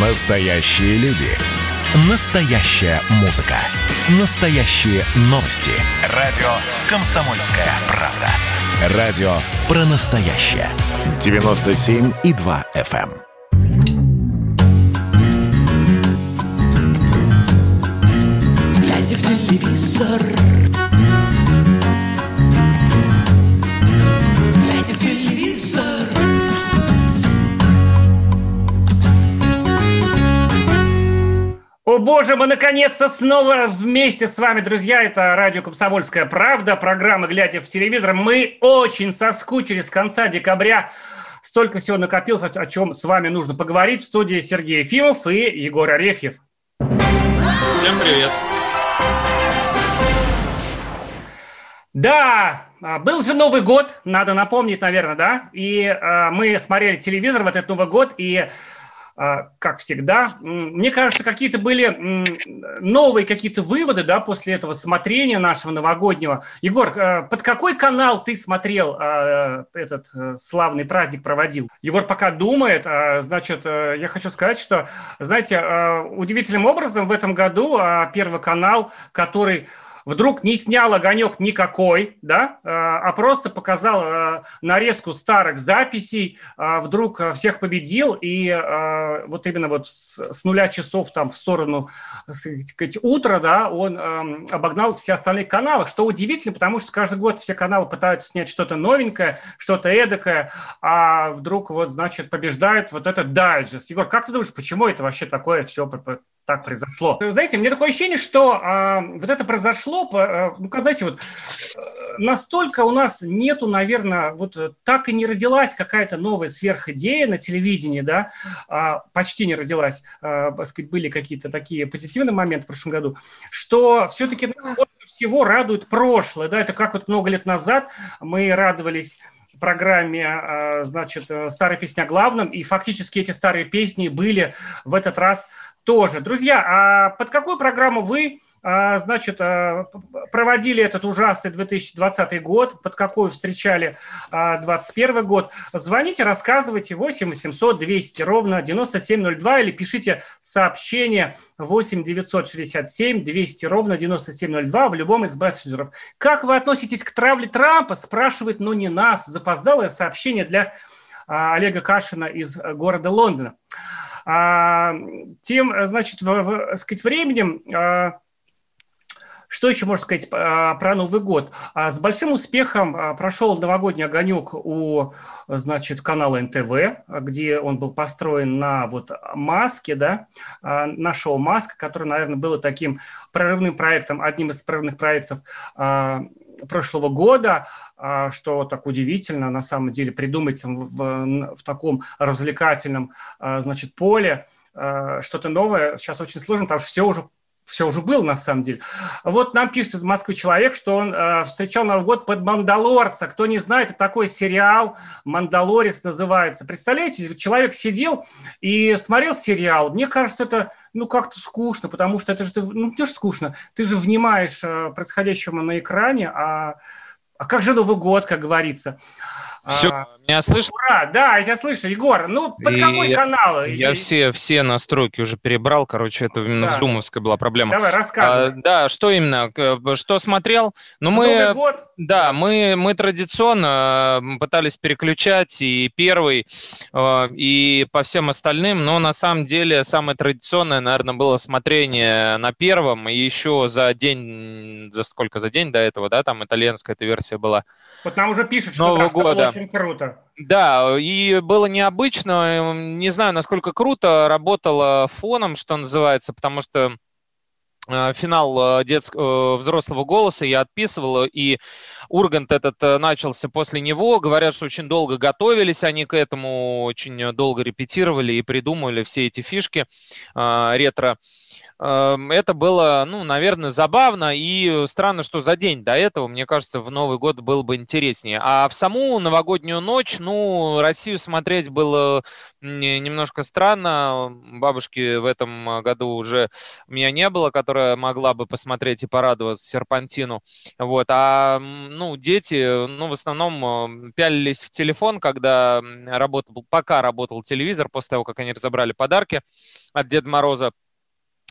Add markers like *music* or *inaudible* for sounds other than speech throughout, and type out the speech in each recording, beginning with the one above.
Настоящие люди. Настоящая музыка. Настоящие новости. Радио «Комсомольская правда». Радио про настоящее. 97,2 FM. Глядя в телевизор О боже, мы наконец-то снова вместе с вами, друзья. Это радио «Комсомольская правда», программа «Глядя в телевизор». Мы очень соскучились с конца декабря. Столько всего накопилось, о чем с вами нужно поговорить. В студии Сергей Ефимов и Егор Арефьев. Всем привет. Да, а, был же Новый год, надо напомнить, наверное, да? И а, мы смотрели телевизор в этот Новый год, и как всегда. Мне кажется, какие-то были новые какие-то выводы, да, после этого смотрения нашего новогоднего. Егор, а, под какой канал ты смотрел а, этот э, славный праздник проводил? Егор пока думает, а, значит, э, я хочу сказать, что, знаете, а, удивительным образом в этом году а, Первый канал, который вдруг не снял огонек никакой, да, э, а просто показал э, нарезку старых записей, э, вдруг всех победил, и вот именно вот с, нуля часов там в сторону, сказать, утра, да, он обогнал все остальные каналы, что удивительно, потому что каждый год все каналы пытаются снять что-то новенькое, что-то эдакое, а вдруг вот, значит, побеждает вот этот дайджест. Егор, как ты думаешь, почему это вообще такое все так произошло. Знаете, мне такое ощущение, что а, вот это произошло, а, ну, когда, знаете, вот э, настолько у нас нету, наверное, вот э, так и не родилась какая-то новая сверхидея на телевидении, да, а, почти не родилась, а, сказать, были какие-то такие позитивные моменты в прошлом году, что все-таки больше всего радует прошлое, да, это как вот много лет назад мы радовались программе, а, значит, э, «Старая песня о главном», и фактически эти старые песни были в этот раз тоже. Друзья, а под какую программу вы, значит, а, п- п- проводили этот ужасный 2020 год, под какую встречали 2021 год? Звоните, рассказывайте 8 800 200 ровно 9702 или пишите сообщение 8 967 200 ровно 9702 в любом из мессенджеров. Как вы относитесь к травле Трампа? Спрашивает, но не нас. Запоздалое сообщение для а, Олега Кашина из города Лондона. А, Тем, значит, в- в- сказать, временем а, что еще можно сказать а, про Новый год? А, С большим успехом а, прошел новогодний огонек у, значит, канала НТВ, где он был построен на вот маске, да, на шоу «Маска», которое, наверное, было таким прорывным проектом, одним из прорывных проектов прошлого года, что так удивительно, на самом деле, придумать в, в- таком развлекательном, значит, поле что-то новое сейчас очень сложно, потому что все уже все уже было на самом деле. Вот нам пишет из Москвы человек, что он э, встречал Новый год под «Мандалорца». Кто не знает, это такой сериал «Мандалорец» называется. Представляете, человек сидел и смотрел сериал. Мне кажется, это ну как-то скучно, потому что это же, ну не то, что скучно, ты же внимаешь э, происходящему на экране, а, а как же Новый год, как говорится. Все, А, меня слышно? ура, да, я тебя слышу, Егор. Ну, под И какой канал? Я И- все, все настройки уже перебрал, короче, это именно Да. в зумовской была проблема. Давай, А, рассказывай. да, что именно? К- Что смотрел? Ну, Новый мы, год. да, мы, мы традиционно пытались переключать и первый, э, и по всем остальным, но на самом деле самое традиционное, наверное, было смотрение на первом, и еще за день, за сколько, за день до этого, да, там итальянская эта версия была. Вот нам уже пишут, что да, что было года. Очень круто. Да, и было необычно, не знаю, насколько круто работало фоном, что называется, потому что финал э, детск- э, взрослого голоса я отписывал, и Ургант этот э, начался после него. Говорят, что очень долго готовились они к этому, очень э, долго репетировали и придумывали все эти фишки э, ретро. Эм, Это было, ну, наверное, забавно и странно, что за день до этого, мне кажется, в Новый год было бы интереснее. А в саму новогоднюю ночь, ну, Россию смотреть было немножко странно. Бабушки в этом году уже у меня не было, которая которая могла бы посмотреть и порадоваться серпантину. Вот. А ну, дети, ну, в основном пялились в телефон, когда работал, пока работал телевизор, после того, как они разобрали подарки от Деда Мороза.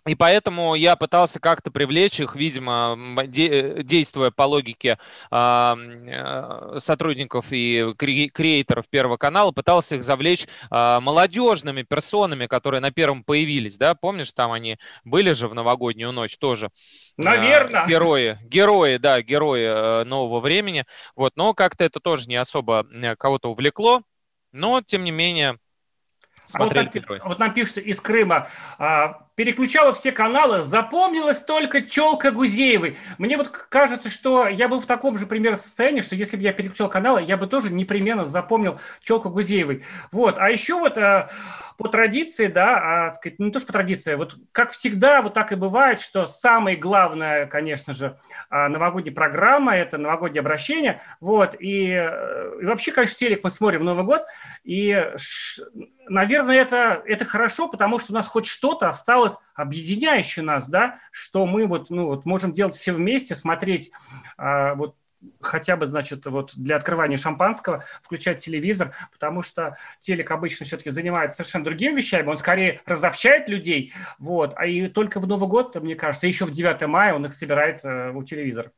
И поэтому я пытался как-то привлечь их, видимо, де- действуя по логике э, сотрудников и кре- креаторов Первого канала, пытался их завлечь э, молодежными персонами, которые на Первом появились, да, помнишь, там они были же в новогоднюю ночь тоже. Наверное. Э, герои, герои, да, герои э, нового времени, вот, но как-то это тоже не особо кого-то увлекло, но, тем не менее, а вот, нам, вот нам пишут из Крыма, а, переключала все каналы, запомнилась только челка Гузеевой. Мне вот кажется, что я был в таком же примерно состоянии, что если бы я переключал каналы, я бы тоже непременно запомнил челку Гузеевой. Вот. А еще вот э, по традиции, да, а, сказать, ну, не то, что по традиции, вот как всегда, вот так и бывает, что самое главное, конечно же, а, новогодняя программа, это новогоднее обращение, вот, и, э, и вообще, конечно, телек мы смотрим в Новый год, и, наверное, это, это хорошо, потому что у нас хоть что-то осталось осталось объединяющее нас, да, что мы вот, ну, вот можем делать все вместе, смотреть а, вот хотя бы, значит, вот для открывания шампанского включать телевизор, потому что телек обычно все-таки занимается совершенно другими вещами, он скорее разобщает людей, вот, а и только в Новый год, мне кажется, еще в 9 мая он их собирает э, у телевизора.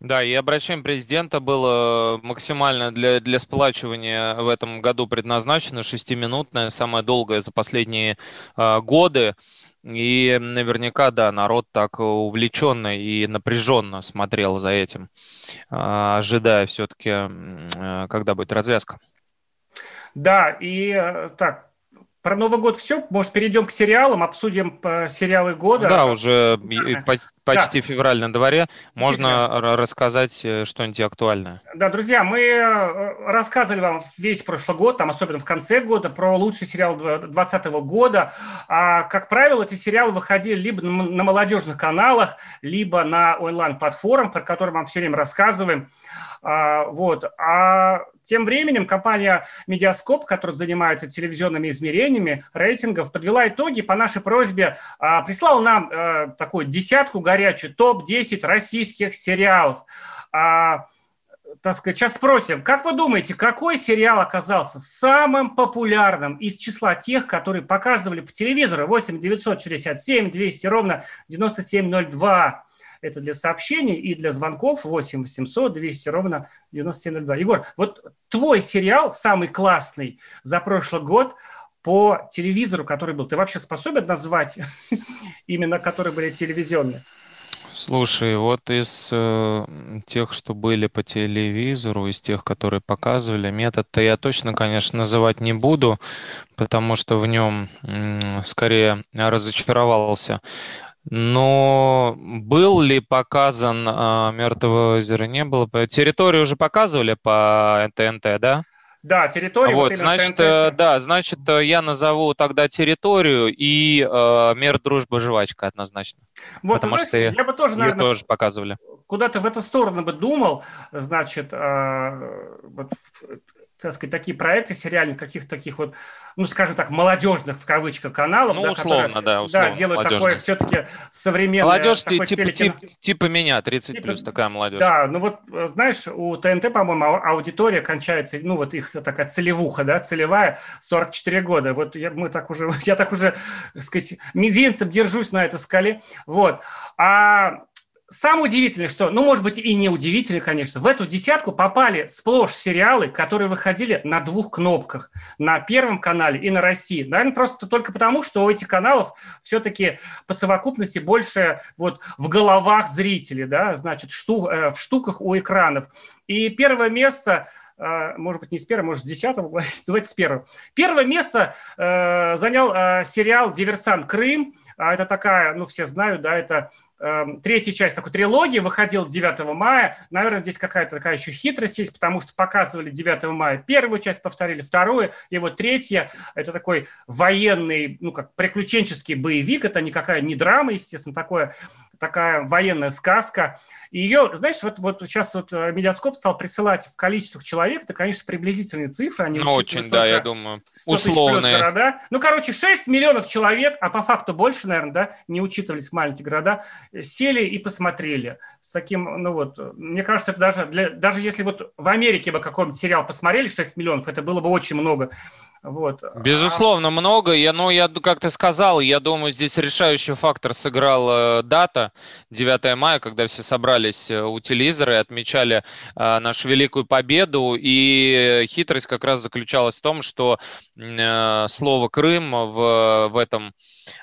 Да, и обращение президента было максимально для, для сплачивания в этом году предназначено, шестиминутное, самое долгое за последние э, годы. И наверняка, да, народ так увлеченно и напряженно смотрел за этим, а, ожидая все-таки, э, когда будет развязка. Да, и э, так, про Новый год все. Может, перейдем к сериалам, обсудим э, сериалы года. Да, уже да. почти да. февраль на дворе. Можно рассказать э, что-нибудь актуальное. Да, друзья, мы э, рассказывали вам весь прошлый год, там особенно в конце года, про лучший сериал 2020 года. А, как правило, эти сериалы выходили либо на молодежных каналах, либо на онлайн-платформах, про которые мы вам все время рассказываем. А, вот. А тем временем компания Медиаскоп, которая занимается телевизионными измерениями рейтингов, подвела итоги по нашей просьбе, а, прислала нам а, такую десятку горячую, топ-10 российских сериалов. А, так сказать, сейчас спросим, как вы думаете, какой сериал оказался самым популярным из числа тех, которые показывали по телевизору 8 967 200 ровно 9702? Это для сообщений и для звонков 8 800 200 ровно 9702. Егор, вот твой сериал самый классный за прошлый год по телевизору, который был, ты вообще способен назвать *laughs* именно, которые были телевизионные? Слушай, вот из э, тех, что были по телевизору, из тех, которые показывали, метод-то я точно, конечно, называть не буду, потому что в нем э, скорее разочаровался. Но был ли показан а, Мертвое озеро? Не было. Территорию уже показывали по ТНТ, да? Да, территорию. Вот, вот значит, ТНТ. Э, да, значит, э, я назову тогда территорию и э, мир, дружба, жвачка однозначно. Вот, Потому знаешь, что я бы тоже, наверное, тоже показывали. Куда-то в эту сторону бы думал, значит, э, вот, так сказать, такие проекты сериальных, каких-то таких вот, ну, скажем так, молодежных, в кавычках, каналов. Ну, да, условно, которые, да, условно, Да, делают молодежный. такое все-таки современное... Молодежь типа, типа, типа меня, 30 типа, плюс, такая молодежь. Да, ну вот, знаешь, у ТНТ, по-моему, аудитория кончается, ну, вот их такая целевуха, да, целевая, 44 года. Вот я, мы так уже, *laughs* я так уже, так сказать, мизинцем держусь на этой скале. Вот. А Самое удивительное, что, ну, может быть, и не удивительно, конечно, в эту десятку попали сплошь сериалы, которые выходили на двух кнопках, на Первом канале и на России. Наверное, просто только потому, что у этих каналов все-таки по совокупности больше вот в головах зрителей, да, значит, шту, э, в штуках у экранов. И первое место э, может быть, не с первого, может, с десятого, *laughs* давайте с первого. Первое место э, занял э, сериал «Диверсант Крым». А это такая, ну, все знают, да, это третья часть такой трилогии выходила 9 мая. Наверное, здесь какая-то такая еще хитрость есть, потому что показывали 9 мая первую часть, повторили вторую, и вот третья – это такой военный, ну, как приключенческий боевик, это никакая не драма, естественно, такое такая военная сказка. И ее, знаешь, вот, вот сейчас вот э, медиаскоп стал присылать в количествах человек, это, конечно, приблизительные цифры. Они ну, очень, да, я думаю, условные. Города. Ну, короче, 6 миллионов человек, а по факту больше, наверное, да, не учитывались маленькие города, сели и посмотрели. С таким, ну вот, мне кажется, это даже, для, даже если вот в Америке бы какой-нибудь сериал посмотрели 6 миллионов, это было бы очень много. Вот. Безусловно, а... много. Я, ну, я, как ты сказал, я думаю, здесь решающий фактор сыграл э, дата 9 мая, когда все собрались э, у телевизора и отмечали э, нашу великую победу. И хитрость как раз заключалась в том, что э, слово Крым в, в этом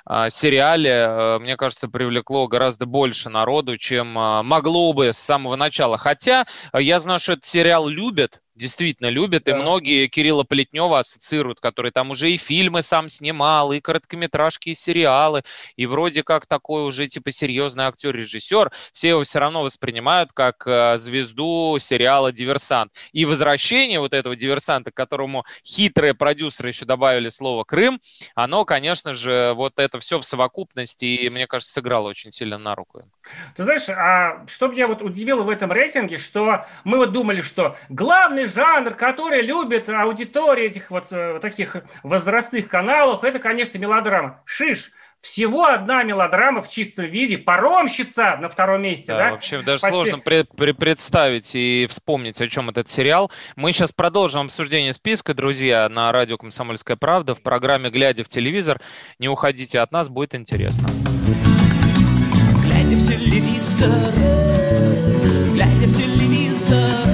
э, сериале, мне кажется, привлекло гораздо больше народу, чем э, могло бы с самого начала. Хотя э, я знаю, что этот сериал любят, действительно любят, да. и многие Кирилла Плетнева ассоциируют, который там уже и фильмы сам снимал, и короткометражки, и сериалы, и вроде как такой уже типа серьезный актер-режиссер, все его все равно воспринимают как э, звезду сериала «Диверсант». И возвращение вот этого диверсанта, к которому хитрые продюсеры еще добавили слово «Крым», оно, конечно же, вот это все в совокупности, и, мне кажется, сыграло очень сильно на руку. Ты знаешь, а что меня вот удивило в этом рейтинге, что мы вот думали, что главный главный жанр, который любит аудитория этих вот э, таких возрастных каналов, это, конечно, мелодрама. Шиш, всего одна мелодрама в чистом виде, «Паромщица» на втором месте, да? да? Вообще даже Почти... сложно пред, пред, представить и вспомнить, о чем этот сериал. Мы сейчас продолжим обсуждение списка, друзья, на радио «Комсомольская правда» в программе «Глядя в телевизор». Не уходите от нас, будет интересно. Глядя в телевизор, глядя в телевизор,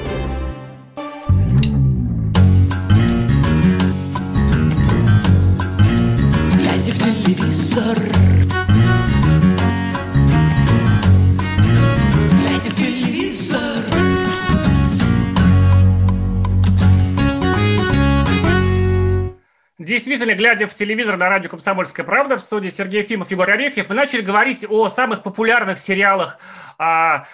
Действительно, глядя в телевизор на радио «Комсомольская правда» в студии Сергей Ефимов, Егор Арефьев, мы начали говорить о самых популярных сериалах а,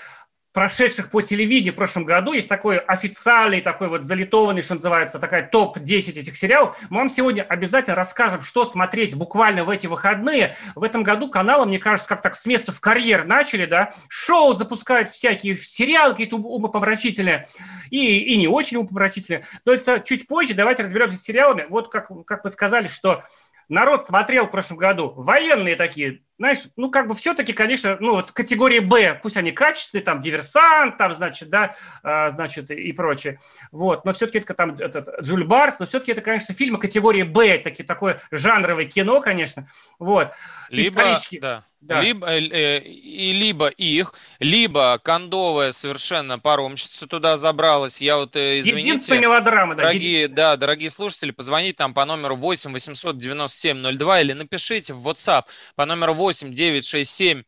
прошедших по телевидению в прошлом году. Есть такой официальный, такой вот залитованный, что называется, такая топ-10 этих сериалов. Мы вам сегодня обязательно расскажем, что смотреть буквально в эти выходные. В этом году каналы, мне кажется, как так с места в карьер начали, да, шоу запускают всякие сериалы какие-то умопомрачительные и, и не очень умопомрачительные. Но это чуть позже. Давайте разберемся с сериалами. Вот как, как вы сказали, что народ смотрел в прошлом году военные такие знаешь, ну, как бы все-таки, конечно, ну, вот категории Б, пусть они качественные, там, диверсант, там, значит, да, а, значит, и прочее, вот, но все-таки это там этот Джуль Барс, но все-таки это, конечно, фильмы категории Б, таки, такое жанровое кино, конечно, вот. Либо, да, да. Либо, э, э, и либо их, либо кондовая совершенно паромщица туда забралась. Я вот, э, извините, мелодрама, да. Дорогие, да, дорогие слушатели, позвоните нам по номеру 8 897 02 или напишите в WhatsApp по номеру 8 967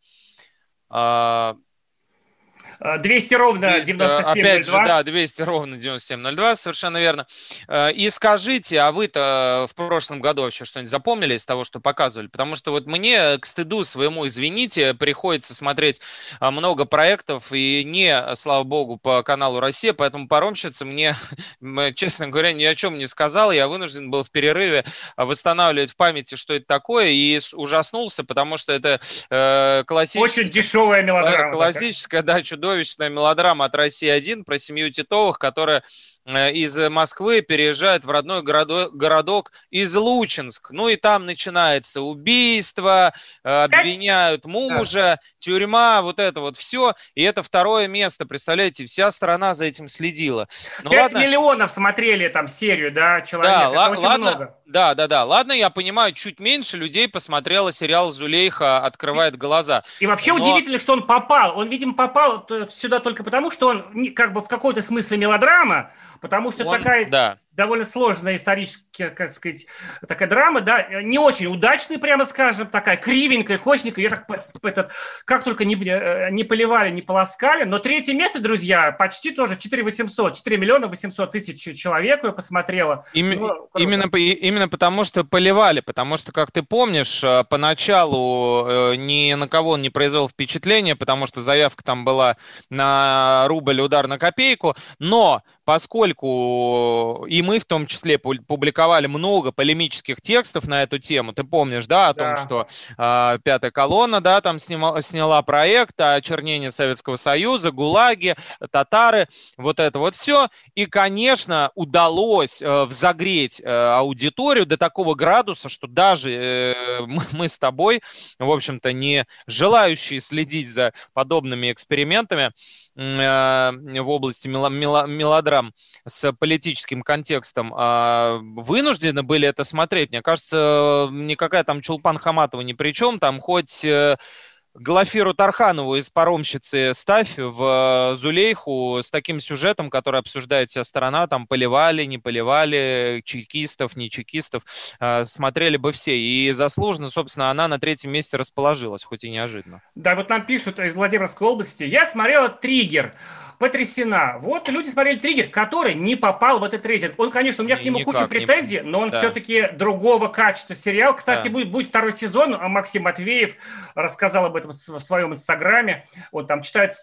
200 ровно 9702. Опять же, да, 200 ровно 9702, совершенно верно. Э, и скажите, а вы-то в прошлом году вообще что-нибудь запомнили из того, что показывали? Потому что вот мне, к стыду своему, извините, приходится смотреть э, много проектов, и не, слава богу, по каналу «Россия», поэтому паромщица мне, *laughs* честно говоря, ни о чем не сказала. Я вынужден был в перерыве восстанавливать в памяти, что это такое, и ужаснулся, потому что это э, классическая... Очень дешевая мелодрама. Классическая, да, чудовищная мелодрама от России-1 про семью Титовых, которая из Москвы переезжает в родной городо- городок из Лучинск. Ну и там начинается убийство, э, обвиняют мужа, тюрьма, вот это вот все. И это второе место, представляете, вся страна за этим следила. Ну 5 ладно, миллионов смотрели там серию, да, человек. да, Это ла- очень ладно, много. да, да, да. Ладно, я понимаю, чуть меньше людей посмотрело сериал «Зулейха открывает глаза». И вообще Но- удивительно, что он попал. Он, видимо, попал сюда только потому, что он как бы в какой-то смысле мелодрама, потому что Он- такая Да. Довольно сложная историческая, как сказать, такая драма, да, не очень удачная, прямо скажем, такая кривенькая, костненькая. Я так этот, как только не, э, не поливали, не полоскали. Но третье место, друзья, почти тоже 4 800, 4 миллиона 800 тысяч человек ее посмотрело. Им- Ну, именно, именно потому, что поливали, потому что, как ты помнишь, э, поначалу э, ни на кого он не произвел впечатления, потому что заявка там была на рубль удар на копейку, но поскольку и мы в том числе пу- публиковали много полемических текстов на эту тему, ты помнишь, да, о том, Да. что а, пятая колонна, да, там снимал, сняла проект о очернении Советского Союза, ГУЛАГи, татары, вот это вот все. И, конечно, удалось э, взогреть э, аудиторию до такого градуса, что даже э, мы, мы с тобой, в общем-то, не желающие следить за подобными экспериментами э, в области мело- мело- мелодрам с политическим контекстом, а, вынуждены были это смотреть. Мне кажется, никакая там Чулпан Хаматова ни при чем, там хоть э, Глафиру Тарханову из «Паромщицы» ставь в э, Зулейху с таким сюжетом, который обсуждает вся сторона, там поливали, не поливали, чекистов, не чекистов, э, смотрели бы все. И заслуженно, собственно, она на третьем месте расположилась, хоть и неожиданно. Да, вот нам пишут из Владимирской области. Я смотрела «Триггер», потрясена. Вот люди смотрели «Триггер», который не попал в этот рейтинг. Он, конечно, у меня Ни- к нему куча никак не- претензий, но он да. все-таки другого качества сериал. Кстати, Да. будет, будет второй сезон. а Максим Матвеев рассказал об этом в своем инстаграме. Вот там читает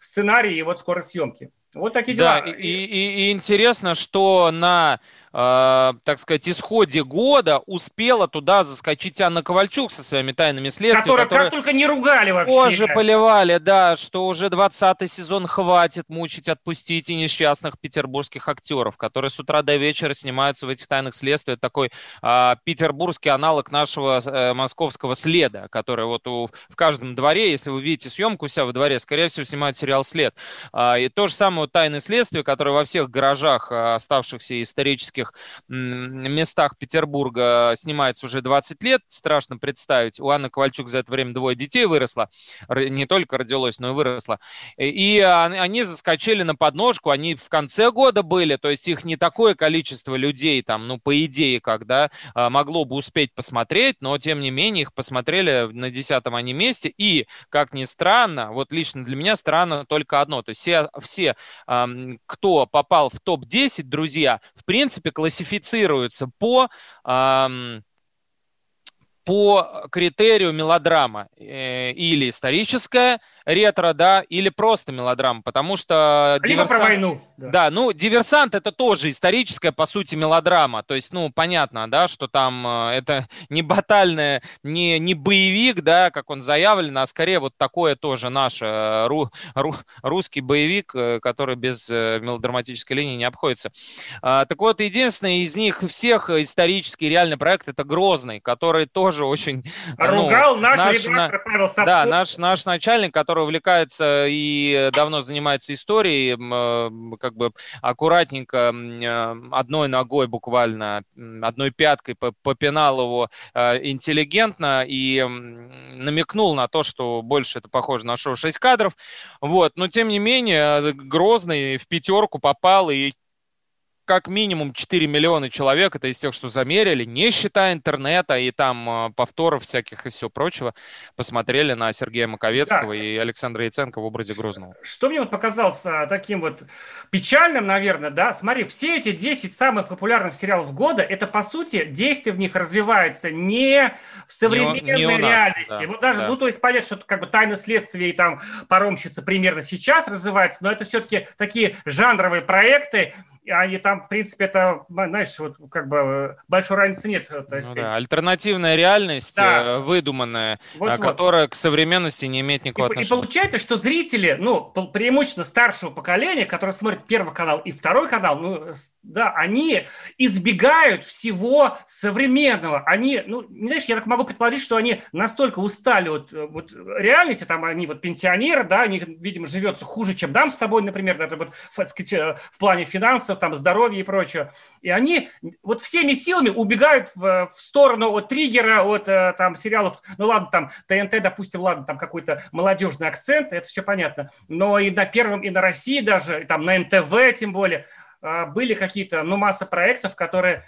сценарий, и вот скоро съемки. Вот такие Да, дела. и, и- и интересно, что на, э, так сказать, исходе года успела туда заскочить Анна Ковальчук со своими тайными следствиями, Которые которая- как только не ругали вообще. Тоже поливали, да, что уже 20 сезон хватит мучить, отпустите несчастных петербургских актеров, которые с утра до вечера снимаются в этих тайных следствиях. Такой а, петербургский аналог нашего э, московского следа, который вот у- в каждом дворе, если вы видите съемку у себя во дворе, скорее всего, снимают сериал «След». А, и то же самое вот тайное следствие, которое во всех гаражах а, оставшихся исторических местах Петербурга снимается уже 20 лет. Страшно представить. У Анны Ковальчук за это время двое детей выросло. Не только родилось, но и выросло. И а, они заскочили на подножку. Они в конце года были. То есть их не такое количество людей там, ну, по идее, когда могло бы успеть посмотреть, но тем не менее их посмотрели на десятом они месте. И, как ни странно, вот лично для меня странно только одно. То есть все, все кто попал в топ-10, друзья, в принципе, классифицируются по ам, по критерию мелодрама э, или историческая ретро, да, или просто мелодрама, потому что Либо про диверсант- войну. да, ну, «Диверсант» — это тоже историческая, по сути, мелодрама. То есть, ну, понятно, да, что там э, это *laughs* не батальная, не, не боевик, да, как он заявлен, а скорее вот такое тоже наше, э, ру- ру- русский боевик, э, который без э, мелодраматической линии не обходится. А, так вот, единственный из них всех исторический реальный проект — это «Грозный», который тоже очень... ну, Ругал наш, наш на- редактор Павел Сапков. да, наш, наш начальник, который увлекается и давно занимается историей, э, как бы аккуратненько, э, одной ногой буквально, одной пяткой по- попинал его э, интеллигентно и намекнул на то, что больше это похоже на шоу 6 кадров. Вот, но тем не менее, э, Грозный в пятерку попал и как минимум 4 миллиона человек, это из тех, что замерили, не считая интернета и там э, повторов всяких и все прочего, посмотрели на Сергея Маковецкого Да. и Александра Яценко в образе Грозного. Что мне вот показалось а, таким вот печальным, наверное, да, смотри, все эти 10 самых популярных сериалов года, это, по сути, действие в них развивается не в современной Не не нас, реальности. да, вот даже, да. ну, то есть понятно, что как бы тайна следствия и там паромщица примерно сейчас развивается, но это все-таки такие жанровые проекты, они там, в принципе, это, знаешь, вот как бы э, большой разницы нет. То есть, Ну да, альтернативная реальность, Да. э, выдуманная, Вот- а, вот. которая к современности не имеет И, никакого и отношения. получается, что зрители, ну, преимущественно старшего поколения, которые смотрят первый канал и второй канал, ну, да, они избегают всего современного. Они, ну, знаешь, я так могу предположить, что они настолько устали от э, вот, реальности, там, они вот пенсионеры, да, они, видимо, живется хуже, чем нам с тобой, например, даже вот, сказать, э, в плане финансов, там, здоровья и прочего. И они вот всеми силами убегают в, в сторону от триггера, от э, там сериалов, ну ладно, там ТНТ, допустим, ладно, там какой-то молодежный акцент, это все понятно, но и на первом, и на России даже, и там на НТВ тем более, э, были какие-то, ну, масса проектов, которые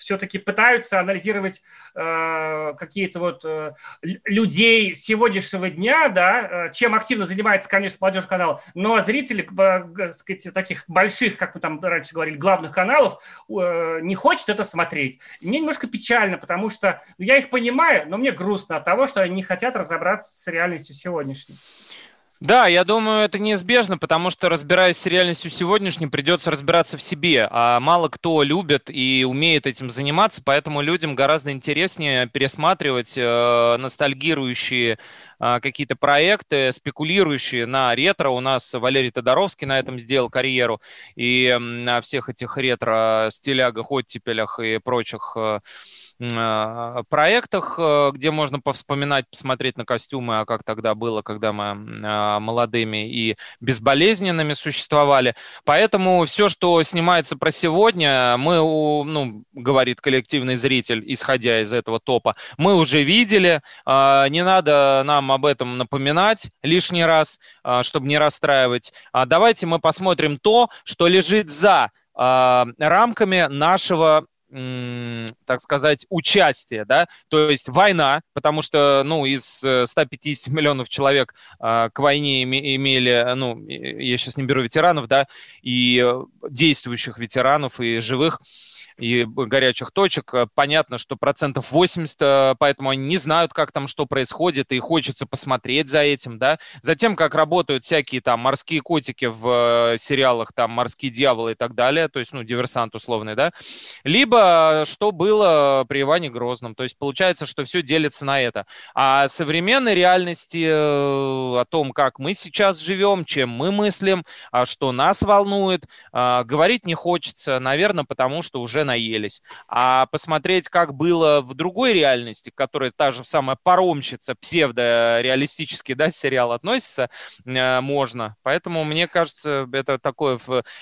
все-таки пытаются анализировать э, какие-то вот э, людей сегодняшнего дня, да, э, чем активно занимается, конечно, молодежь канал, но зрители, э, сказать, таких больших, как мы там раньше говорили, главных каналов, э, не хочет это смотреть. И мне немножко печально, потому что ну, я их понимаю, но мне грустно от того, что они не хотят разобраться с реальностью сегодняшней. Да, я думаю, это неизбежно, потому что, разбираясь с реальностью сегодняшней, придется разбираться в себе. А мало кто любит и умеет этим заниматься, поэтому людям гораздо интереснее пересматривать э, ностальгирующие э, какие-то проекты, спекулирующие на ретро. У нас Валерий Тодоровский на этом сделал карьеру. И на всех этих ретро-стилягах, оттепелях и прочих э, э, проектах, э, где можно повспоминать, посмотреть на костюмы, а как тогда было, когда мы э, молодыми и безболезненными существовали. Поэтому все, что снимается про сегодня, мы, ну, говорит коллективный зритель, исходя из этого топа, мы уже видели, не надо нам об этом напоминать лишний раз, чтобы не расстраивать. А Давайте мы посмотрим то, что лежит за рамками нашего так сказать, участия, да, то есть война, потому что, ну, из э, 150 миллионов человек э, к войне име- имели, э, ну, э, я сейчас не беру ветеранов, да, и э, действующих ветеранов, и живых, и горячих точек. Э, Понятно, что процентов 80, э, поэтому они не знают, как там что происходит, и хочется посмотреть за этим, да. Затем, как работают всякие там морские котики в э, сериалах, там морские дьяволы и так далее, то есть, ну, диверсант условный, да. Либо что было при Иване Грозном. То есть получается, что все делится на это. А современной реальности о том, как мы сейчас живем, чем мы мыслим, а что нас волнует, говорить не хочется, наверное, потому что уже наелись. А посмотреть, как было в другой реальности, к которой та же самая паромщица, псевдореалистический да, сериал относится, э, можно. Поэтому, мне кажется, это такое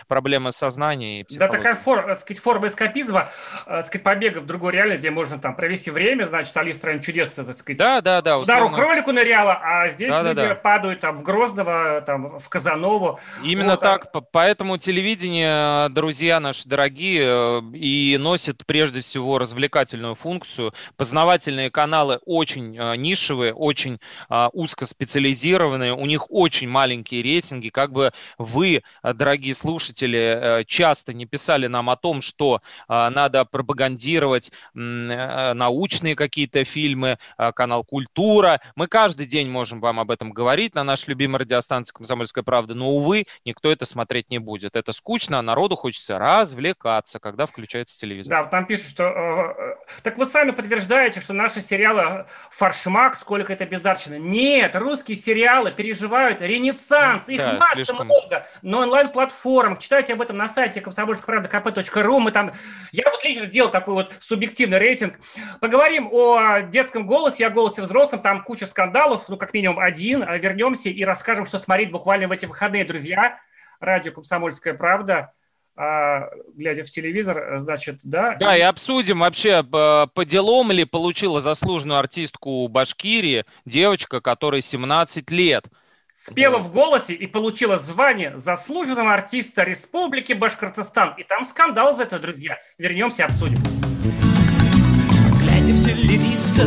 проблема сознания и Да, психологии. такая форма, так сказать, форма эскапизма, э, так сказать, побега в другую реальность, где можно там провести время, значит, Алиса стране чудес, так сказать, Да, да, да. удару условно. кролику ныряла, а здесь Да, да, люди да. падают там в Грозного, там в Казанову. Именно Вот, а- так. По- Поэтому телевидение, друзья наши дорогие, э, и носит прежде всего развлекательную функцию. Познавательные каналы очень э, нишевые, очень э, узкоспециализированные, у них очень маленькие рейтинги. Как бы вы, э, дорогие слушатели, э, часто не писали нам о том, что э, надо пропагандировать научные какие-то фильмы, э, канал «Культура». Мы каждый день можем вам об этом говорить на нашей любимой радиостанции «Комсомольская правда», но, увы, никто это смотреть не будет. Это скучно, а народу хочется развлекаться, когда включается телевизор. Да, вот там пишут, что... э, э, так вы сами подтверждаете, что наши сериалы «Фаршмак», сколько это бездарщина. Нет, русские сериалы переживают ренессанс, их Да, масса слишком. много, на онлайн-платформах. Читайте об этом на сайте комсомольская правда kp.ru. Мы там... Я вот лично делал такой вот субъективный рейтинг. Поговорим о детском голосе, о голосе взрослом. Там куча скандалов, ну, как минимум один. Вернемся и расскажем, что смотреть буквально в эти выходные, друзья. Радио «Комсомольская правда». А, глядя в телевизор, значит, да. Да, и обсудим вообще, э, по делам ли получила заслуженную артистку Башкирии девочка, которой 17 лет. спела в голосе и получила звание заслуженного артиста Республики Башкортостан. И там скандал за это, друзья. Вернемся, обсудим. Глядя в телевизор,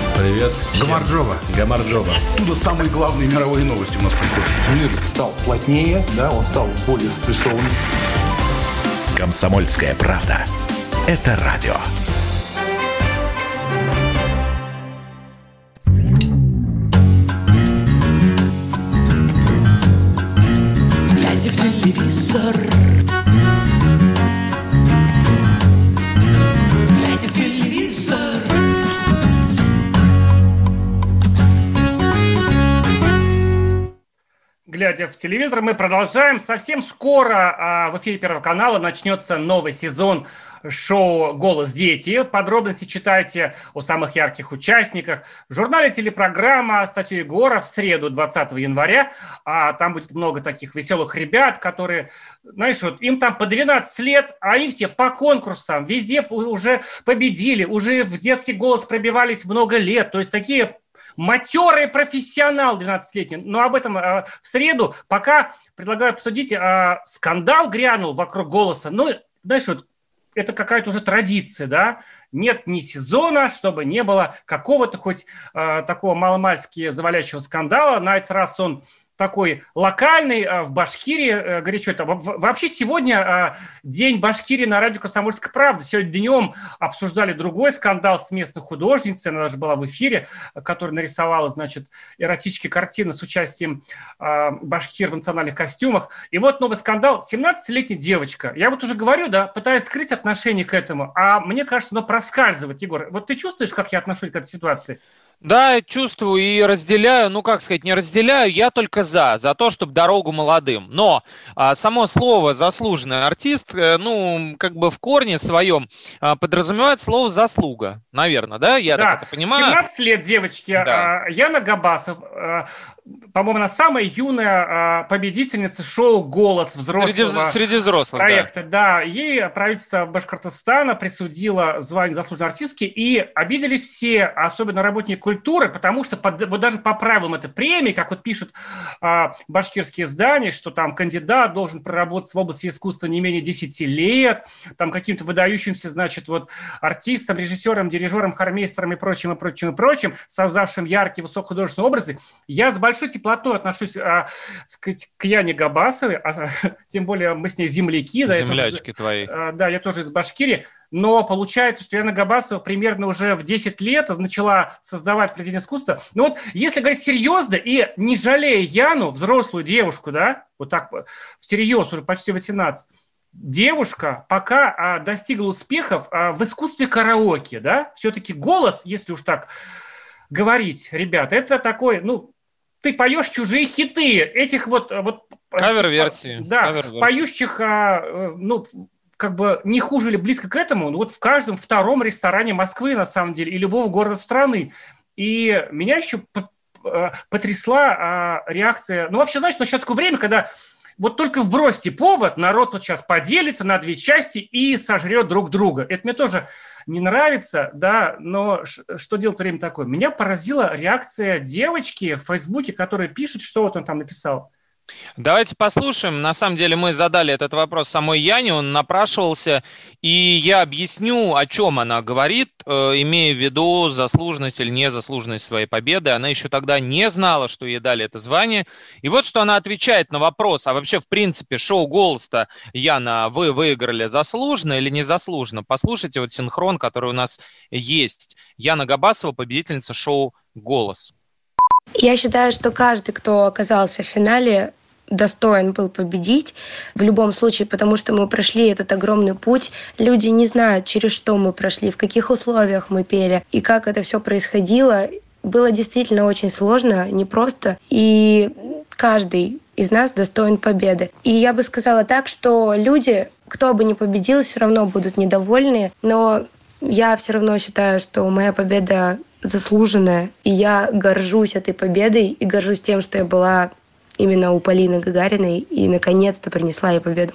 Привет. Гамарджоба. Гамарджоба. Оттуда самые главные мировые новости у нас приходят. Мир стал плотнее, да, он стал более спрессованным. Комсомольская правда. Это радио. В телевизор, мы продолжаем. Совсем скоро а, в эфире Первого канала начнется новый сезон шоу «Голос дети». Подробности читайте о самых ярких участниках. В журнале телепрограмма статью Егора в среду, 20 января. А там будет много таких веселых ребят, которые, знаешь, вот им там по 12 лет, а они все по конкурсам, везде уже победили, уже в детский голос пробивались много лет. То есть такие матерый профессионал 12-летний. Но об этом э, в среду. Пока предлагаю обсудить. Э, скандал грянул вокруг голоса. Ну, знаешь, вот это какая-то уже традиция, да? Нет ни сезона, чтобы не было какого-то хоть э, такого маломальски завалящего скандала. На этот раз он такой локальный э, в Башкирии, э, горячо это. Вообще сегодня э, день Башкирии на радио «Комсомольская правда». Сегодня днем обсуждали другой скандал с местной художницей, она даже была в эфире, которая нарисовала, значит, эротические картины с участием э, башкир в национальных костюмах. И вот новый скандал. 17-летняя девочка. Я вот уже говорю, да, пытаюсь скрыть отношение к этому, а мне кажется, оно проскальзывает, Егор. Вот ты чувствуешь, как я отношусь к этой ситуации? Да, чувствую и разделяю, ну как сказать, не разделяю, я только за, за то, чтобы дорогу молодым. Но а, само слово заслуженный артист, э, ну как бы в корне своем а, подразумевает слово заслуга, наверное, да? Я да, так это понимаю. 17 лет девочки. Да. А, Яна Габасов, а, по-моему, она самая юная а, победительница шоу «Голос» взрослого Среди, среди взрослых, да. проекта. Да. ей правительство Башкортостана присудило звание заслуженной артистки, и обидели все, особенно работники культуры, потому что под- вот даже по правилам этой премии, как вот пишут а, башкирские издания, что там кандидат должен проработать в области искусства не менее 10 лет, там каким-то выдающимся, значит, вот артистом, режиссером, дирижером, хормейстером и прочим, и прочим, и прочим, создавшим яркие высокохудожественные образы. Я с большой теплотой отношусь а, сказать, к Яне Габасовой, а, *laughs* тем более мы с ней земляки. Да, я тоже- Землячки твои. а, Да, я тоже из Башкирии. Но получается, что Яна Габасова примерно уже в 10 лет начала создавать произведение искусства. Ну вот, если говорить серьезно и не жалея Яну, взрослую девушку, да, вот так всерьез, уже почти 18, девушка пока а, достигла успехов а, в искусстве караоке, да, все-таки голос, если уж так говорить, ребят, это такой, ну, ты поешь чужие хиты, этих вот... вот Кавер-версии. Да, Кавер-версии. поющих, а, э, ну, как бы не хуже или близко к этому, ну, вот в каждом втором ресторане Москвы, на самом деле, и любого города страны. И меня еще п- потрясла а, реакция... Ну, вообще, знаешь, сейчас такое время, когда вот только вбросьте повод, народ вот сейчас поделится на две части и сожрет друг друга. Это мне тоже не нравится, да, но что делать время такое? Меня поразила реакция девочки в Фейсбуке, которая пишет, что вот он там написал. Давайте послушаем. На самом деле мы задали этот вопрос самой Яне, он напрашивался, и я объясню, о чем она говорит, э, имея в виду заслуженность или незаслуженность своей победы. Она еще тогда не знала, что ей дали это звание. И вот что она отвечает на вопрос, а вообще в принципе шоу «Голос»-то, Яна, вы выиграли заслуженно или незаслуженно? Послушайте вот синхрон, который у нас есть. Яна Габасова, победительница шоу «Голос». Я считаю, что каждый, кто оказался в финале, достоин был победить в любом случае, потому что мы прошли этот огромный путь. Люди не знают, через что мы прошли, в каких условиях мы пели и как это все происходило. Было действительно очень сложно, непросто, и каждый из нас достоин победы. И я бы сказала так, что люди, кто бы ни победил, все равно будут недовольны, но я все равно считаю, что моя победа заслуженная, и я горжусь этой победой и горжусь тем, что я была именно у Полины Гагариной и наконец-то принесла ей победу.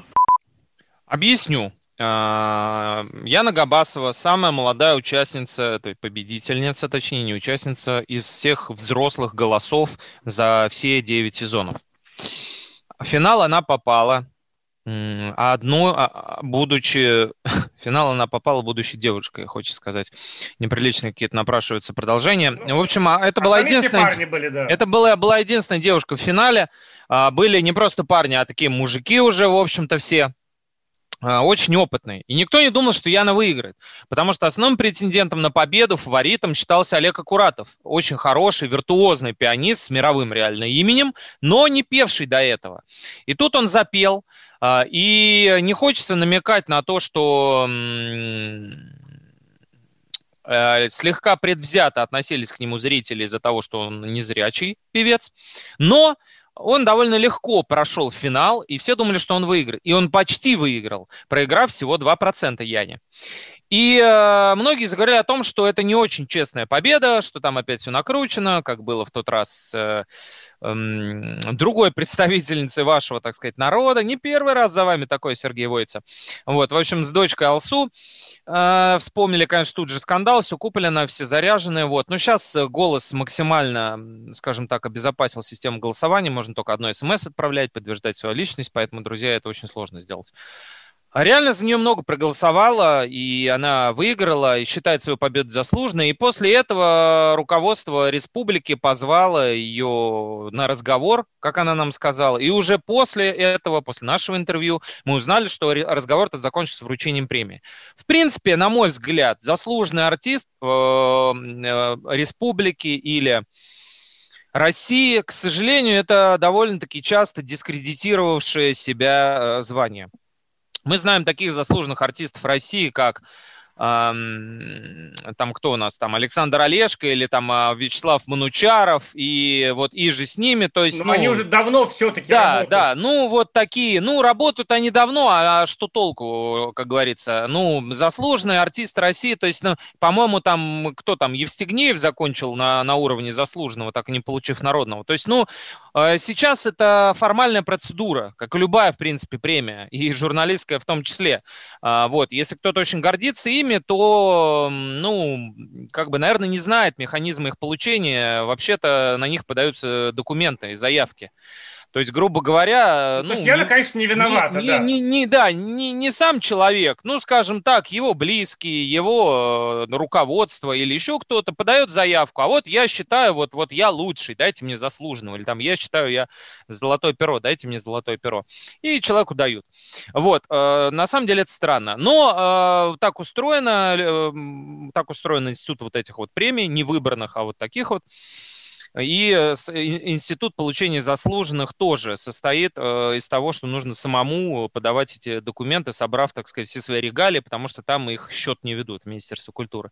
Объясню. А, Яна Габасова, самая молодая участница, то есть победительница, точнее, не участница, из всех взрослых голосов за все 9 сезонов. В финал она попала, а одну, а, а, будучи... *laughs* Финал она попала, будучи девушкой, хочется сказать. Неприличные какие-то напрашиваются продолжения. Ну, в общем, это была единственная... Были, да. Это была, была единственная девушка в финале. Были не просто парни, а такие мужики уже, в общем-то, все. А, очень опытный. И никто не думал, что Яна выиграет. Потому что основным претендентом на победу, фаворитом считался Олег Акуратов. Очень хороший, виртуозный пианист с мировым реально именем, но не певший до этого. И тут он запел. А, и не хочется намекать на то, что э, слегка предвзято относились к нему зрители из-за того, что он незрячий певец. Но он довольно легко прошел финал, и все думали, что он выиграет. И он почти выиграл, проиграв всего 2% Яне. И э, многие заговорили о том, что это не очень честная победа, что там опять все накручено, как было в тот раз э, э, другой представительницей вашего, так сказать, народа. Не первый раз за вами такой Сергей Войца. Вот, в общем, с дочкой Алсу э, вспомнили, конечно, тут же скандал, все куплено, все заряжены. Вот. Но сейчас голос максимально, скажем так, обезопасил систему голосования. Можно только одно смс отправлять, подтверждать свою личность, поэтому, друзья, это очень сложно сделать. А реально за нее много проголосовало, и она выиграла, и считает свою победу заслуженной. И после этого руководство республики позвало ее на разговор, как она нам сказала. И уже после этого, после нашего интервью, мы узнали, что разговор этот закончился вручением премии. В принципе, на мой взгляд, заслуженный артист э, э, республики или России, к сожалению, это довольно-таки часто дискредитировавшее себя э, звание. Мы знаем таких заслуженных артистов России, как там кто у нас, там Александр Олешко или там а, Вячеслав Манучаров и вот и же с ними, то есть... Но ну, они уже давно все-таки Да, работают. да, ну вот такие, ну работают они давно, а, а что толку, как говорится, ну заслуженные артисты России, то есть, ну, по-моему, там кто там, Евстигнеев закончил на, на уровне заслуженного, так и не получив народного, то есть, ну, а, сейчас это формальная процедура, как и любая, в принципе, премия, и журналистская в том числе, вот, если кто-то очень гордится им, ими, то, ну, как бы, наверное, не знает механизма их получения. Вообще-то на них подаются документы, заявки. То есть, грубо говоря... Ну, то есть Яна, не, конечно, не виновата, не, да. Не, не, да, не, не сам человек, ну, скажем так, его близкие, его э, руководство или еще кто-то подает заявку, а вот я считаю, вот, вот я лучший, дайте мне заслуженного, или там я считаю, я золотое перо, дайте мне золотое перо. И человеку дают. Вот, э, на самом деле это странно. Но э, так устроено, э, так устроен институт вот этих вот премий, не выбранных, а вот таких вот. И э, институт получения заслуженных тоже состоит э, из того, что нужно самому подавать эти документы, собрав, так сказать, все свои регалии, потому что там их счет не ведут в Министерстве культуры.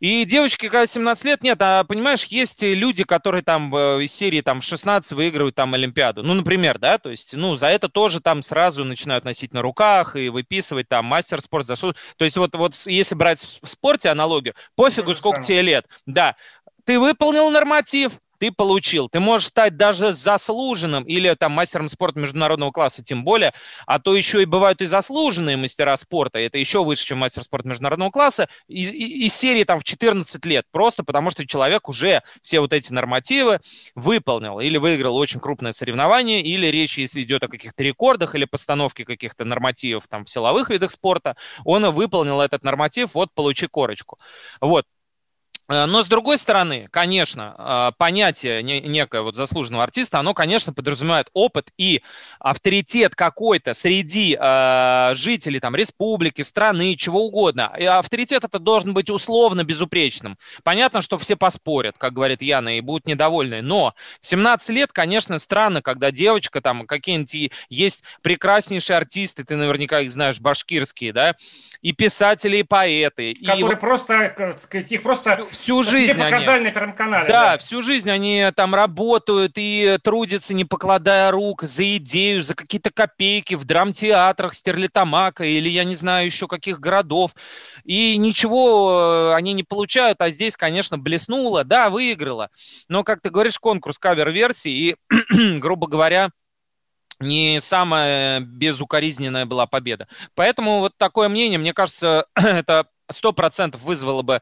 И девочки, когда 17 лет, нет, а понимаешь, есть люди, которые там из серии там 16 выигрывают там Олимпиаду. Ну, например, да, то есть, ну, за это тоже там сразу начинают носить на руках и выписывать там мастер спорт за что. То есть вот, вот если брать в спорте аналогию, пофигу, сколько тебе лет, да, ты выполнил норматив, ты получил. Ты можешь стать даже заслуженным или там мастером спорта международного класса, тем более, а то еще и бывают и заслуженные мастера спорта, это еще выше, чем мастер спорта международного класса, из, из серии там в 14 лет, просто потому что человек уже все вот эти нормативы выполнил или выиграл очень крупное соревнование, или речь, если идет о каких-то рекордах или постановке каких-то нормативов там в силовых видах спорта, он выполнил этот норматив, вот получи корочку. Вот, но с другой стороны, конечно, э, понятие некое вот заслуженного артиста, оно, конечно, подразумевает опыт и авторитет какой-то среди э, жителей там республики, страны, чего угодно. И авторитет это должен быть условно безупречным. Понятно, что все поспорят, как говорит Яна, и будут недовольны. Но в 17 лет, конечно, странно, когда девочка там какие-нибудь есть прекраснейшие артисты, ты наверняка их знаешь, башкирские, да, и писатели, и поэты. Которые и... просто, сказать, их просто всю жизнь показали они, на Первом канале. Да, да, всю жизнь они там работают и трудятся, не покладая рук, за идею, за какие-то копейки в драмтеатрах Стерлитамака или, я не знаю, еще каких городов. И ничего э, они не получают, а здесь, конечно, блеснуло, да, выиграла. Но, как ты говоришь, конкурс кавер-версии, и, *clears throat* грубо говоря, не самая безукоризненная была победа. Поэтому вот такое мнение, мне кажется, *clears throat* это сто процентов вызвало бы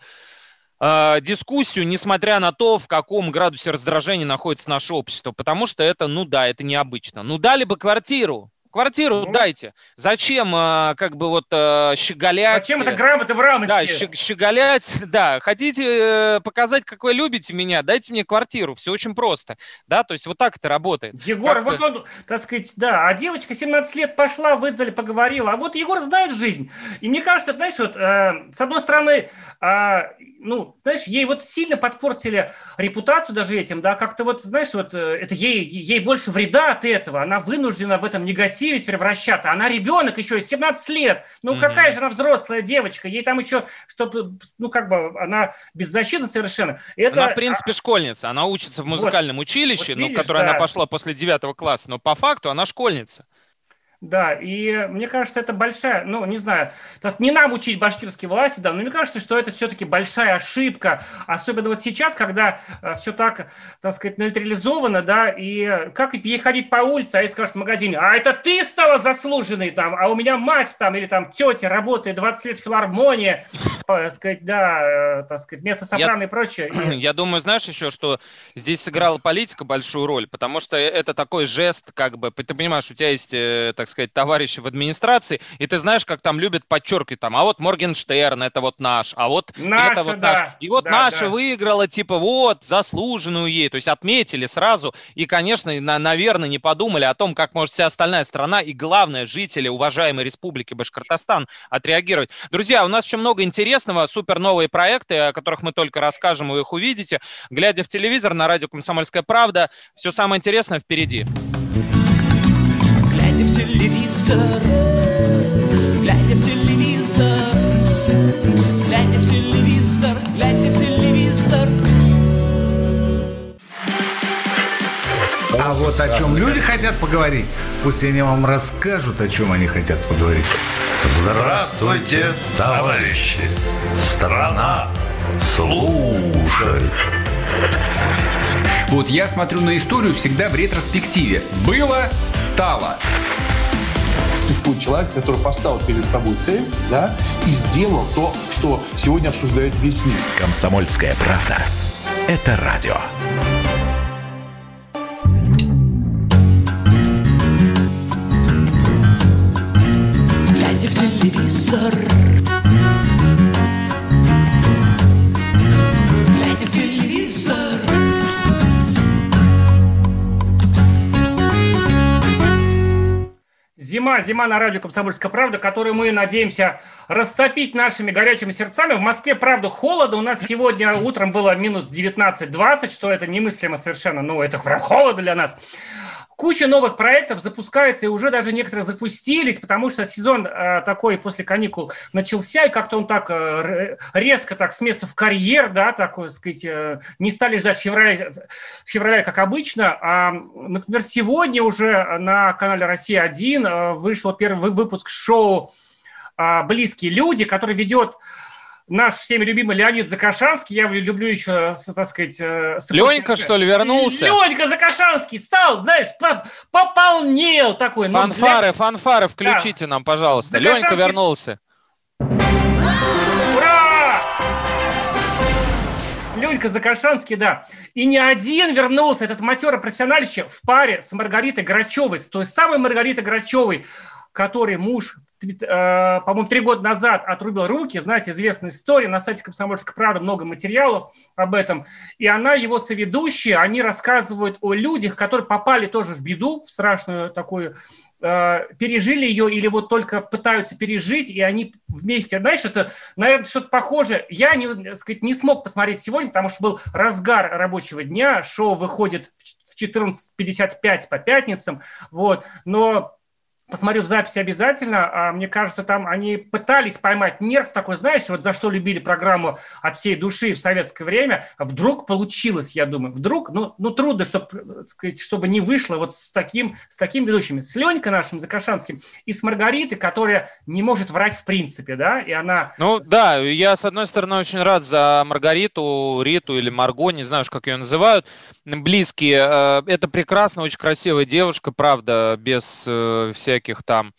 э, дискуссию, несмотря на то, в каком градусе раздражения находится наше общество. Потому что это, ну да, это необычно. Ну дали бы квартиру, Квартиру ну, дайте. Зачем, э, как бы вот э, щеголять? Зачем это грамоты в рамочке? Да, щеголять, *laughs* да. Хотите э, показать, как вы любите меня? Дайте мне квартиру. Все очень просто. Да, то есть вот так это работает. Егор, как... вот он, так сказать, да. А девочка 17 лет пошла, вызвали, поговорила. А вот Егор знает жизнь. И мне кажется, знаешь, вот э, с одной стороны, э, ну, знаешь, ей вот сильно подпортили репутацию даже этим, да, как-то вот, знаешь, вот э, это ей, ей больше вреда от этого. Она вынуждена в этом негативе негативе превращаться. Она ребенок еще, 17 лет. Ну, mm-hmm. какая же она взрослая девочка? Ей там еще, чтобы, ну, как бы, она беззащитна совершенно. Это... Она, в принципе, школьница. Она учится в музыкальном вот. училище, вот видишь, ну, в которое да. она пошла после 9 класса. Но по факту она школьница. Да, и мне кажется, это большая, ну, не знаю, не нам учить башкирские власти, да, но мне кажется, что это все-таки большая ошибка, особенно вот сейчас, когда э, все так, так сказать, нейтрализовано, да, и как ей ходить по улице, а ей скажут в магазине, а это ты стала заслуженной там, а у меня мать там, или там тетя работает 20 лет в филармонии, так сказать, да, э, так сказать, место собрано и прочее. *clears throat* Я думаю, знаешь еще, что здесь сыграла политика большую роль, потому что это такой жест, как бы, ты понимаешь, у тебя есть, э, так сказать, товарищи в администрации, и ты знаешь, как там любят подчеркивать, там, а вот Моргенштерн, это вот наш, а вот наша, это вот да. наш. И вот да, наша да. выиграла, типа, вот, заслуженную ей, то есть отметили сразу, и, конечно, на, наверное, не подумали о том, как может вся остальная страна и, главное, жители уважаемой республики Башкортостан отреагировать. Друзья, у нас еще много интересного, супер новые проекты, о которых мы только расскажем, вы их увидите. Глядя в телевизор на радио «Комсомольская правда», все самое интересное впереди телевизор, глядя в телевизор, глядя в телевизор, глядя в телевизор. А вот о чем люди хотят поговорить, пусть они вам расскажут, о чем они хотят поговорить. Здравствуйте, товарищи! Страна служит! Вот я смотрю на историю всегда в ретроспективе. Было, стало существует человек, который поставил перед собой цель, да, и сделал то, что сегодня обсуждает весь мир. Комсомольская правда. Это радио. Глядя в телевизор, Зима, зима на радио «Комсомольская правда», которую мы надеемся растопить нашими горячими сердцами. В Москве, правда, холодно. У нас сегодня утром было минус 19-20, что это немыслимо совершенно. Ну, это холодно для нас куча новых проектов запускается, и уже даже некоторые запустились, потому что сезон э, такой после каникул начался, и как-то он так э, резко так с места в карьер, да, такой, сказать, э, не стали ждать февраля, февраля, как обычно. А, например, сегодня уже на канале «Россия-1» э, вышел первый выпуск шоу э, «Близкие люди», который ведет наш всеми любимый Леонид Закашанский, я люблю еще, так сказать... Э, Ленька, что ли, вернулся? Ленька Закашанский стал, знаешь, пополнел такой. Фанфары, взгляд... фанфары включите да. нам, пожалуйста. Ленька вернулся. Ура! Ленька Закашанский, да. И не один вернулся, этот матерый профессионалище в паре с Маргаритой Грачевой, с той самой Маргаритой Грачевой, который муж по-моему, три года назад отрубил руки, знаете, известная история, на сайте «Комсомольской правды» много материалов об этом, и она, его соведущие, они рассказывают о людях, которые попали тоже в беду, в страшную такую, э, пережили ее или вот только пытаются пережить, и они вместе, знаешь, это, наверное, что-то похожее. Я не, сказать, не смог посмотреть сегодня, потому что был разгар рабочего дня, шоу выходит в 14.55 по пятницам, вот, но посмотрю в записи обязательно. А, мне кажется, там они пытались поймать нерв такой, знаешь, вот за что любили программу от всей души в советское время. Вдруг получилось, я думаю. Вдруг, ну, ну трудно, чтобы, сказать, чтобы не вышло вот с таким, с таким ведущими. С Ленькой нашим Закашанским и с Маргаритой, которая не может врать в принципе, да, и она... Ну, да, я, с одной стороны, очень рад за Маргариту, Риту или Марго, не знаю, как ее называют, близкие. Э, это прекрасно, очень красивая девушка, правда, без э, всяких там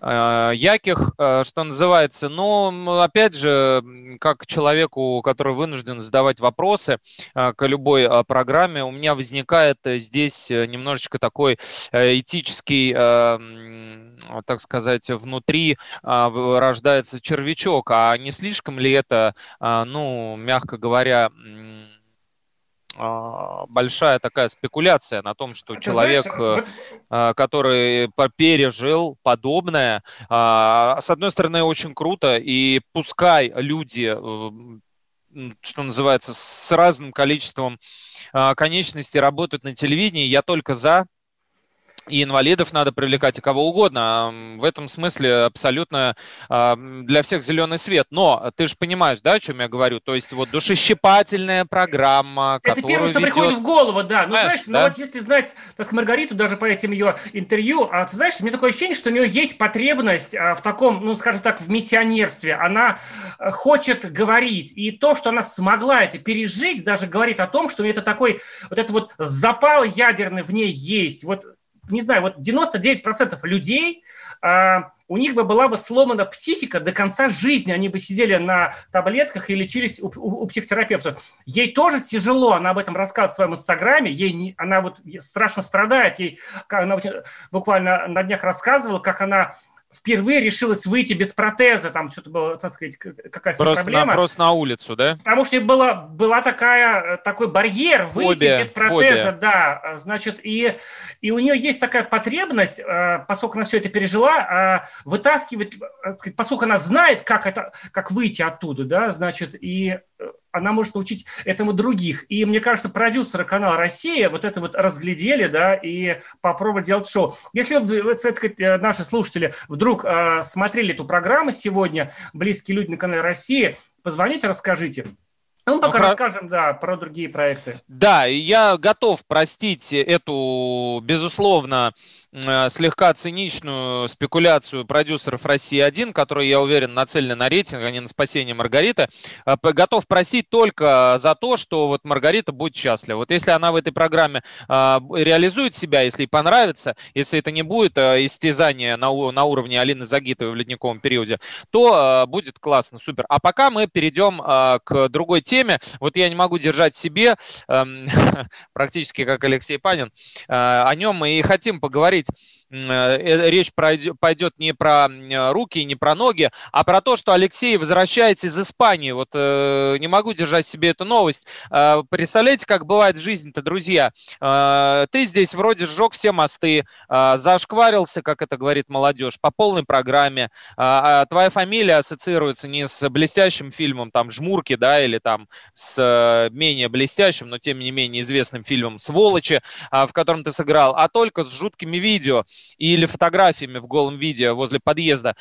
э, яких, что называется. Но, опять же, как человеку, который вынужден задавать вопросы к любой программе, у меня возникает здесь немножечко такой этический, так сказать, внутри рождается червячок. А не слишком ли это, ну, мягко говоря, большая такая спекуляция на том, что а человек, знаешь, вот... А, который пережил подобное, с одной стороны, очень круто, и пускай люди э, что называется, с разным количеством конечностей работают на телевидении, я только за, и инвалидов надо привлекать, и кого угодно. В этом смысле абсолютно для всех зеленый свет. Но ты же понимаешь, да, о чем я говорю? То есть вот душещипательная программа, Это первое, что ведет... приходит в голову, да. Ну, знаешь, ну да? ну вот если знать, так сказать, Маргариту даже по этим ее интервью, а ты знаешь, у меня такое ощущение, что у нее есть потребность а, в таком, ну, скажем так, в миссионерстве. Она э, хочет говорить. И то, что она смогла это пережить, даже говорит о том, что это такой, вот это вот запал ядерный в ней есть. Вот не знаю, вот 99% людей, а, у них бы была бы сломана психика до конца жизни, они бы сидели на таблетках и лечились у, у, у психотерапевта. Ей тоже тяжело, она об этом рассказывает в своем инстаграме, ей не, она вот страшно страдает, ей, она буквально на днях рассказывала, как она впервые решилась выйти без протеза, там что-то было, так сказать, какая-то проблема. На, просто на улицу, да? Потому что была, была такая, такой барьер выйти фобия, без протеза, фобия. да, значит, и, и у нее есть такая потребность, э, поскольку она все это пережила, э, вытаскивать, э, поскольку она знает, как это, как выйти оттуда, да, значит, и она может научить этому других. И мне кажется, продюсеры канала «Россия» вот это вот разглядели, да, и попробовали делать шоу. Если так сказать, э, наши слушатели вдруг э, смотрели эту программу сегодня, близкие люди на канале «Россия», позвоните, расскажите. Ну, пока ну, расскажем, да, про другие проекты. Да, я готов простить эту, безусловно, слегка циничную спекуляцию продюсеров России-1, которые, я уверен, нацелены на рейтинг, а не на спасение Маргариты, э, готов простить только за то, что вот Маргарита будет счастлива. Вот если она в этой программе э, реализует себя, если ей понравится, если это не будет истязание на, на уровне Алины Загитовой в ледниковом периоде, то будет классно, супер. А пока мы перейдем к другой теме. Вот я не могу держать себе, эм, *laughs* практически как Алексей Панин, о нем мы и хотим поговорить говорить, э, речь пойдет не про руки, не про ноги, а про то, что Алексей возвращается из Испании. Вот э, не могу держать себе эту новость. Э, представляете, как бывает в жизни-то, друзья? Ты здесь вроде сжег все мосты, зашкварился, как это говорит молодежь, по полной программе. А твоя фамилия ассоциируется не с блестящим фильмом, там, «Жмурки», да, или там с менее блестящим, но тем не менее известным фильмом «Сволочи», в котором ты сыграл, а только с жуткими видео или фотографиями в голом видео возле подъезда.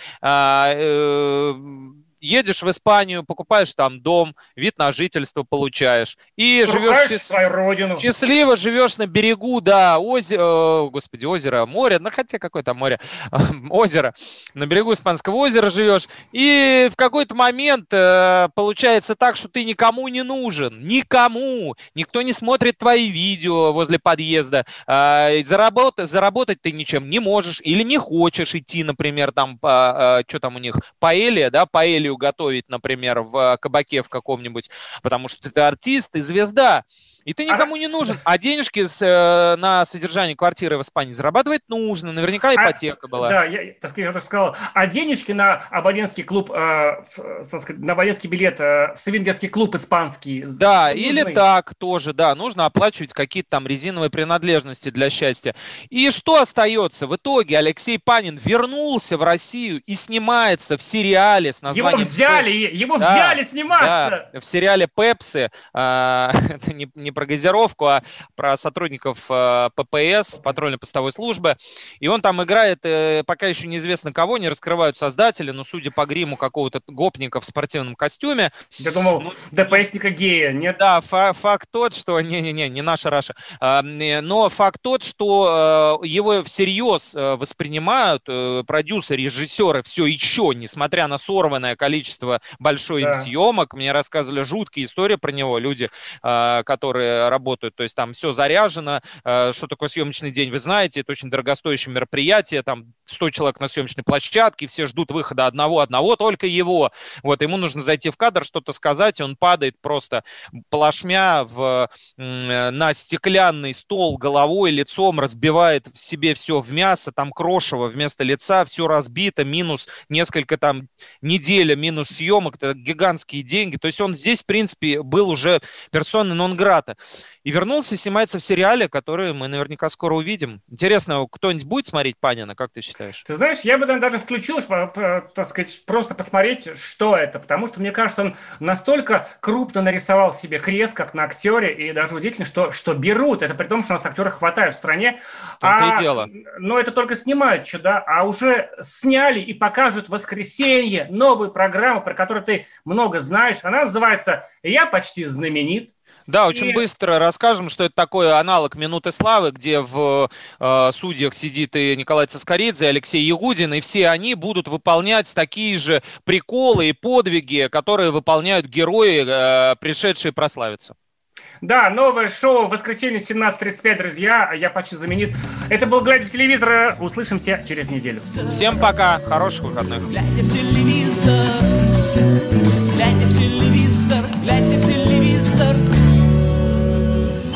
Едешь в Испанию, покупаешь там дом, вид на жительство получаешь. И живешь счаст... свою родину. счастливо, живешь на берегу, да, озеро, э, господи, озеро, море, ну хотя какое там море, *laughs* озеро, на берегу Испанского озера живешь. И в какой-то момент э, получается так, что ты никому не нужен, никому, никто не смотрит твои видео возле подъезда, э, заработать, заработать ты ничем не можешь или не хочешь идти, например, там, по, э, что там у них, паэлья, да, паэлья неделю готовить, например, в кабаке в каком-нибудь, потому что ты артист, ты звезда. И ты никому а... не нужен. А денежки с, э, на содержание квартиры в Испании зарабатывать нужно. Наверняка а, ипотека а, была. Да, я так сказать, я сказал. А денежки на абонентский клуб, э, сказать, на абонентский билет э, в свингерский клуб испанский. Да, нужны. или так тоже, да. Нужно оплачивать какие-то там резиновые принадлежности для счастья. И что остается? В итоге Алексей Панин вернулся в Россию и снимается в сериале с названием... Его взяли, его да, взяли сниматься! Да, в сериале «Пепсы». Э, *laughs* это не, не про газировку, а про сотрудников э, ППС, патрульно-постовой службы. И он там играет, э, пока еще неизвестно кого, не раскрывают создатели, но судя по гриму какого-то гопника в спортивном костюме. Я думал, ну, ДПСника гея, нет? Да, фа- факт тот, что... *laughs* Не-не-не, не наша Раша. А, но факт тот, что э, его всерьез э, воспринимают э, продюсеры, режиссеры все еще, несмотря на сорванное количество большой да. им съемок. Мне рассказывали жуткие истории про него, люди, э, которые работают, то есть там все заряжено, э, что такое съемочный день, вы знаете, это очень дорогостоящее мероприятие, там 100 человек на съемочной площадке, все ждут выхода одного, одного, только его. Вот, ему нужно зайти в кадр, что-то сказать, он падает просто плашмя в, на стеклянный стол головой, лицом, разбивает в себе все в мясо, там крошево вместо лица, все разбито, минус несколько там неделя, минус съемок, это гигантские деньги. То есть он здесь, в принципе, был уже персона нон-грата. И вернулся, снимается в сериале, который мы наверняка скоро увидим. Интересно, кто-нибудь будет смотреть Панина, как ты считаешь? Ты знаешь, я бы даже включил, так сказать, просто посмотреть, что это, потому что мне кажется, он настолько крупно нарисовал себе крест, как на актере, и даже удивительно, что, что берут. Это при том, что у нас актеры хватает в стране. А, и дело. Но это только снимают чудо, а уже сняли и покажут в воскресенье новую программу, про которую ты много знаешь. Она называется «Я почти знаменит». Да, очень и... быстро расскажем, что это такой аналог «Минуты славы», где в э, судьях сидит и Николай Цискоридзе, и Алексей Ягудин, и все они будут выполнять такие же приколы и подвиги, которые выполняют герои, э, пришедшие прославиться. Да, новое шоу в воскресенье 17.35, друзья. Я почти знаменит. Это был «Глядя в телевизор». Услышимся через неделю. Всем пока. Хороших выходных. Глядя в телевизор.